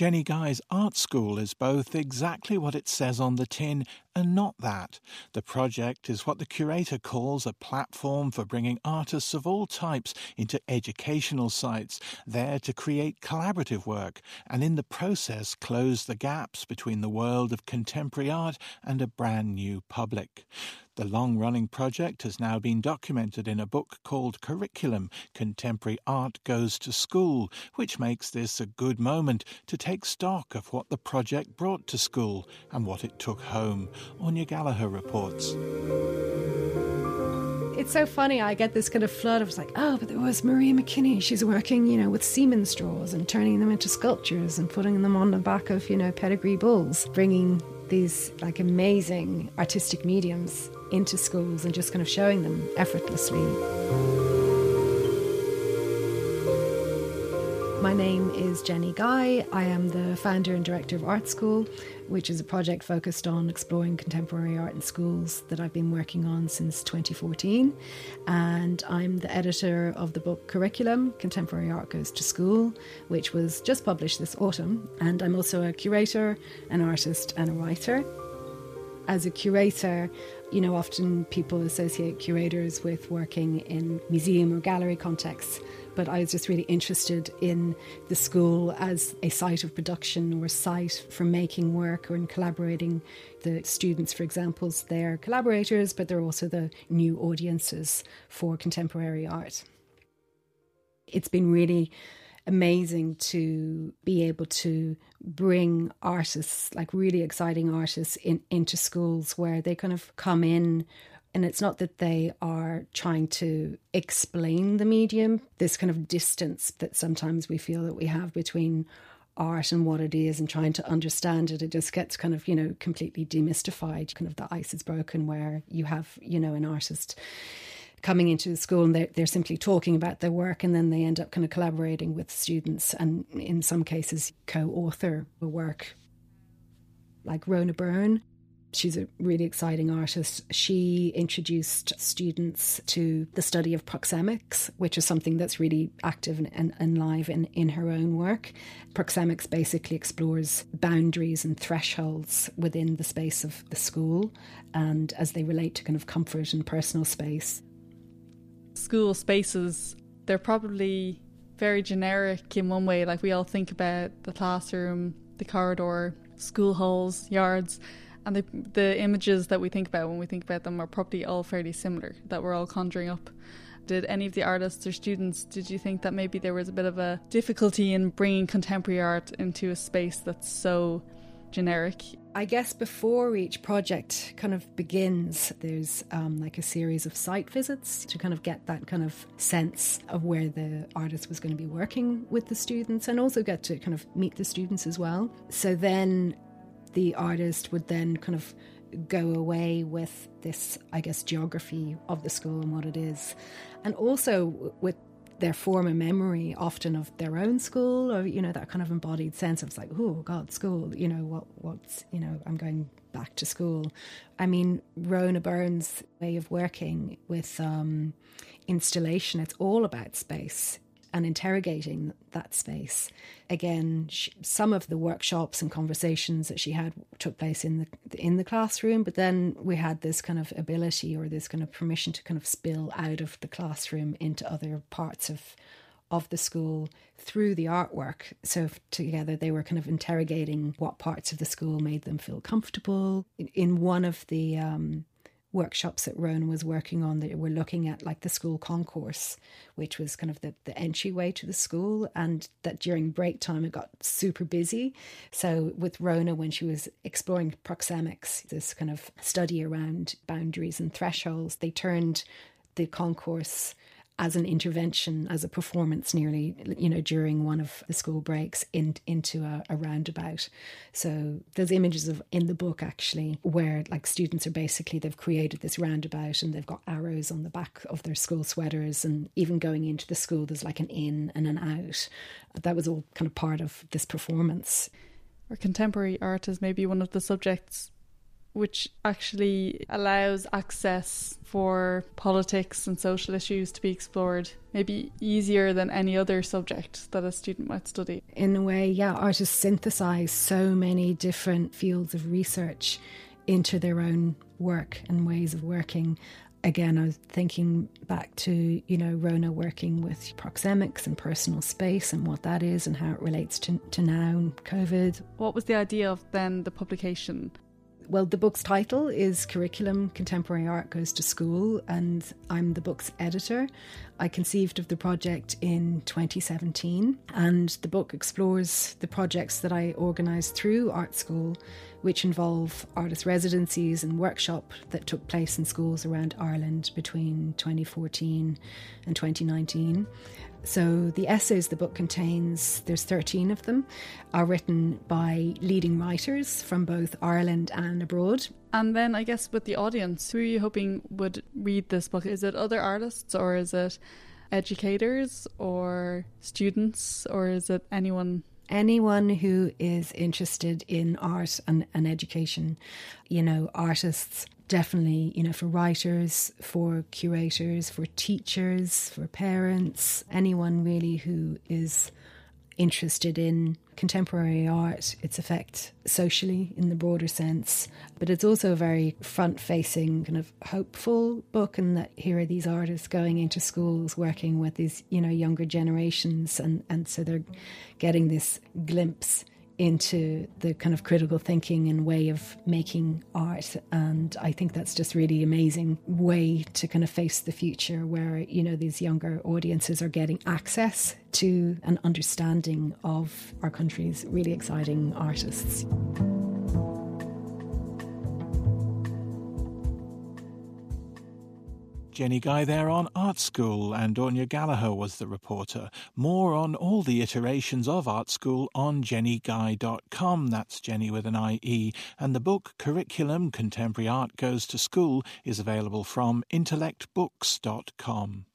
Jennie Guy's art school is both exactly what it says on the tin and not that. The project is what the curator calls a platform for bringing artists of all types into educational sites, there to create collaborative work, and in the process close the gaps between the world of contemporary art and a brand new public. The long running project has now been documented in a book called Curriculum Contemporary Art Goes to School, which makes this a good moment to take stock of what the project brought to school and what it took home. Anya Gallagher reports. It's so funny. I get this kind of flood of like, oh, but there was Maria McKinney. She's working, you know, with semen straws and turning them into sculptures and putting them on the back of, you know, pedigree bulls, bringing these like amazing artistic mediums into schools and just kind of showing them effortlessly. My name is Jennie Guy. I am the founder and director of Art School, which is a project focused on exploring contemporary art in schools that I've been working on since 2014. And I'm the editor of the book Curriculum Contemporary Art Goes to School, which was just published this autumn. And I'm also a curator, an artist, and a writer. As a curator, you know, often people associate curators with working in museum or gallery contexts but I was just really interested in the school as a site of production or a site for making work or in collaborating. The students, for example, they're collaborators, but they're also the new audiences for contemporary art. It's been really amazing to be able to bring artists, like really exciting artists, in, into schools where they kind of come in and it's not that they are trying to explain the medium, this kind of distance that sometimes we feel that we have between art and what it is and trying to understand it. It just gets kind of, you know, completely demystified. Kind of the ice is broken where you have, you know, an artist coming into the school and they're, they're simply talking about their work and then they end up kind of collaborating with students and in some cases co-author a work like Rona Byrne She's a really exciting artist. She introduced students to the study of proxemics, which is something that's really active and, and, live in, in her own work. Proxemics basically explores boundaries and thresholds within the space of the school and as they relate to kind of comfort and personal space. School spaces, they're probably very generic in one way. Like we all think about the classroom, the corridor, school halls, yards and the the images that we think about when we think about them are probably all fairly similar that we're all conjuring up did any of the artists or students did you think that maybe there was a bit of a difficulty in bringing contemporary art into a space that's so generic I guess before each project kind of begins, there's um, like a series of site visits to kind of get that kind of sense of where the artist was going to be working with the students and also get to kind of meet the students as well. So then the artist would then kind of go away with this, I guess, geography of the school and what it is. And also with their form former memory often of their own school or you know that kind of embodied sense of like oh god school you know what what's you know i'm going back to school i mean rona Byrne's way of working with um, installation it's all about space and interrogating that space. Again, she, some of the workshops and conversations that she had took place in the in the classroom, but then we had this kind of ability or this kind of permission to kind of spill out of the classroom into other parts of of the school through the artwork. So together they were kind of interrogating what parts of the school made them feel comfortable. In, in one of the um, workshops that Rona was working on that were looking at like the school concourse, which was kind of the, the entryway to the school, and that during break time it got super busy. So with Rona, when she was exploring proxemics, this kind of study around boundaries and thresholds, they turned the concourse as an intervention, as a performance, nearly, you know, during one of the school breaks in, into a, a roundabout. So there's images of in the book actually where like students are basically they've created this roundabout and they've got arrows on the back of their school sweaters, and even going into the school there's like an in and an out. That was all kind of part of this performance. Or contemporary art is maybe one of the subjects which actually allows access for politics and social issues to be explored, maybe easier than any other subject that a student might study. In a way, yeah, artists synthesize so many different fields of research into their own work and ways of working again, I was thinking back to, you know, Rona working with proxemics and personal space and what that is and how it relates to, to now and COVID. What was the idea of then the publication? Well, the book's title is Curriculum Contemporary Art Goes to School, and I'm the book's editor. I conceived of the project in 2017, and the book explores the projects that I organised through art school, which involve artist residencies and workshop that took place in schools around Ireland between 2014 and 2019. So the essays the book contains, there's 13 of them, are written by leading writers from both Ireland and abroad. And then I guess with the audience, who are you hoping would read this book? Is it other artists or is it educators or students or is it anyone anyone who is interested in art and, and education, you know, artists definitely, you know, for writers, for curators, for teachers, for parents, anyone really who is interested in contemporary art, its effect socially in the broader sense. But it's also a very front facing, kind of hopeful book, and that here are these artists going into schools, working with these, you know, younger generations, and, and so they're getting this glimpse into the kind of critical thinking and way of making art. And I think that's just really amazing way to kind of face the future where, you know, these younger audiences are getting access to an understanding of our country's really exciting artists. Jennie Guy there on Art School, and Anya Gallagher was the reporter. More on all the iterations of Art School on jennieguy.com. That's Jennie with an IE. And the book Curriculum Contemporary Art Goes to School is available from intellectbooks.com.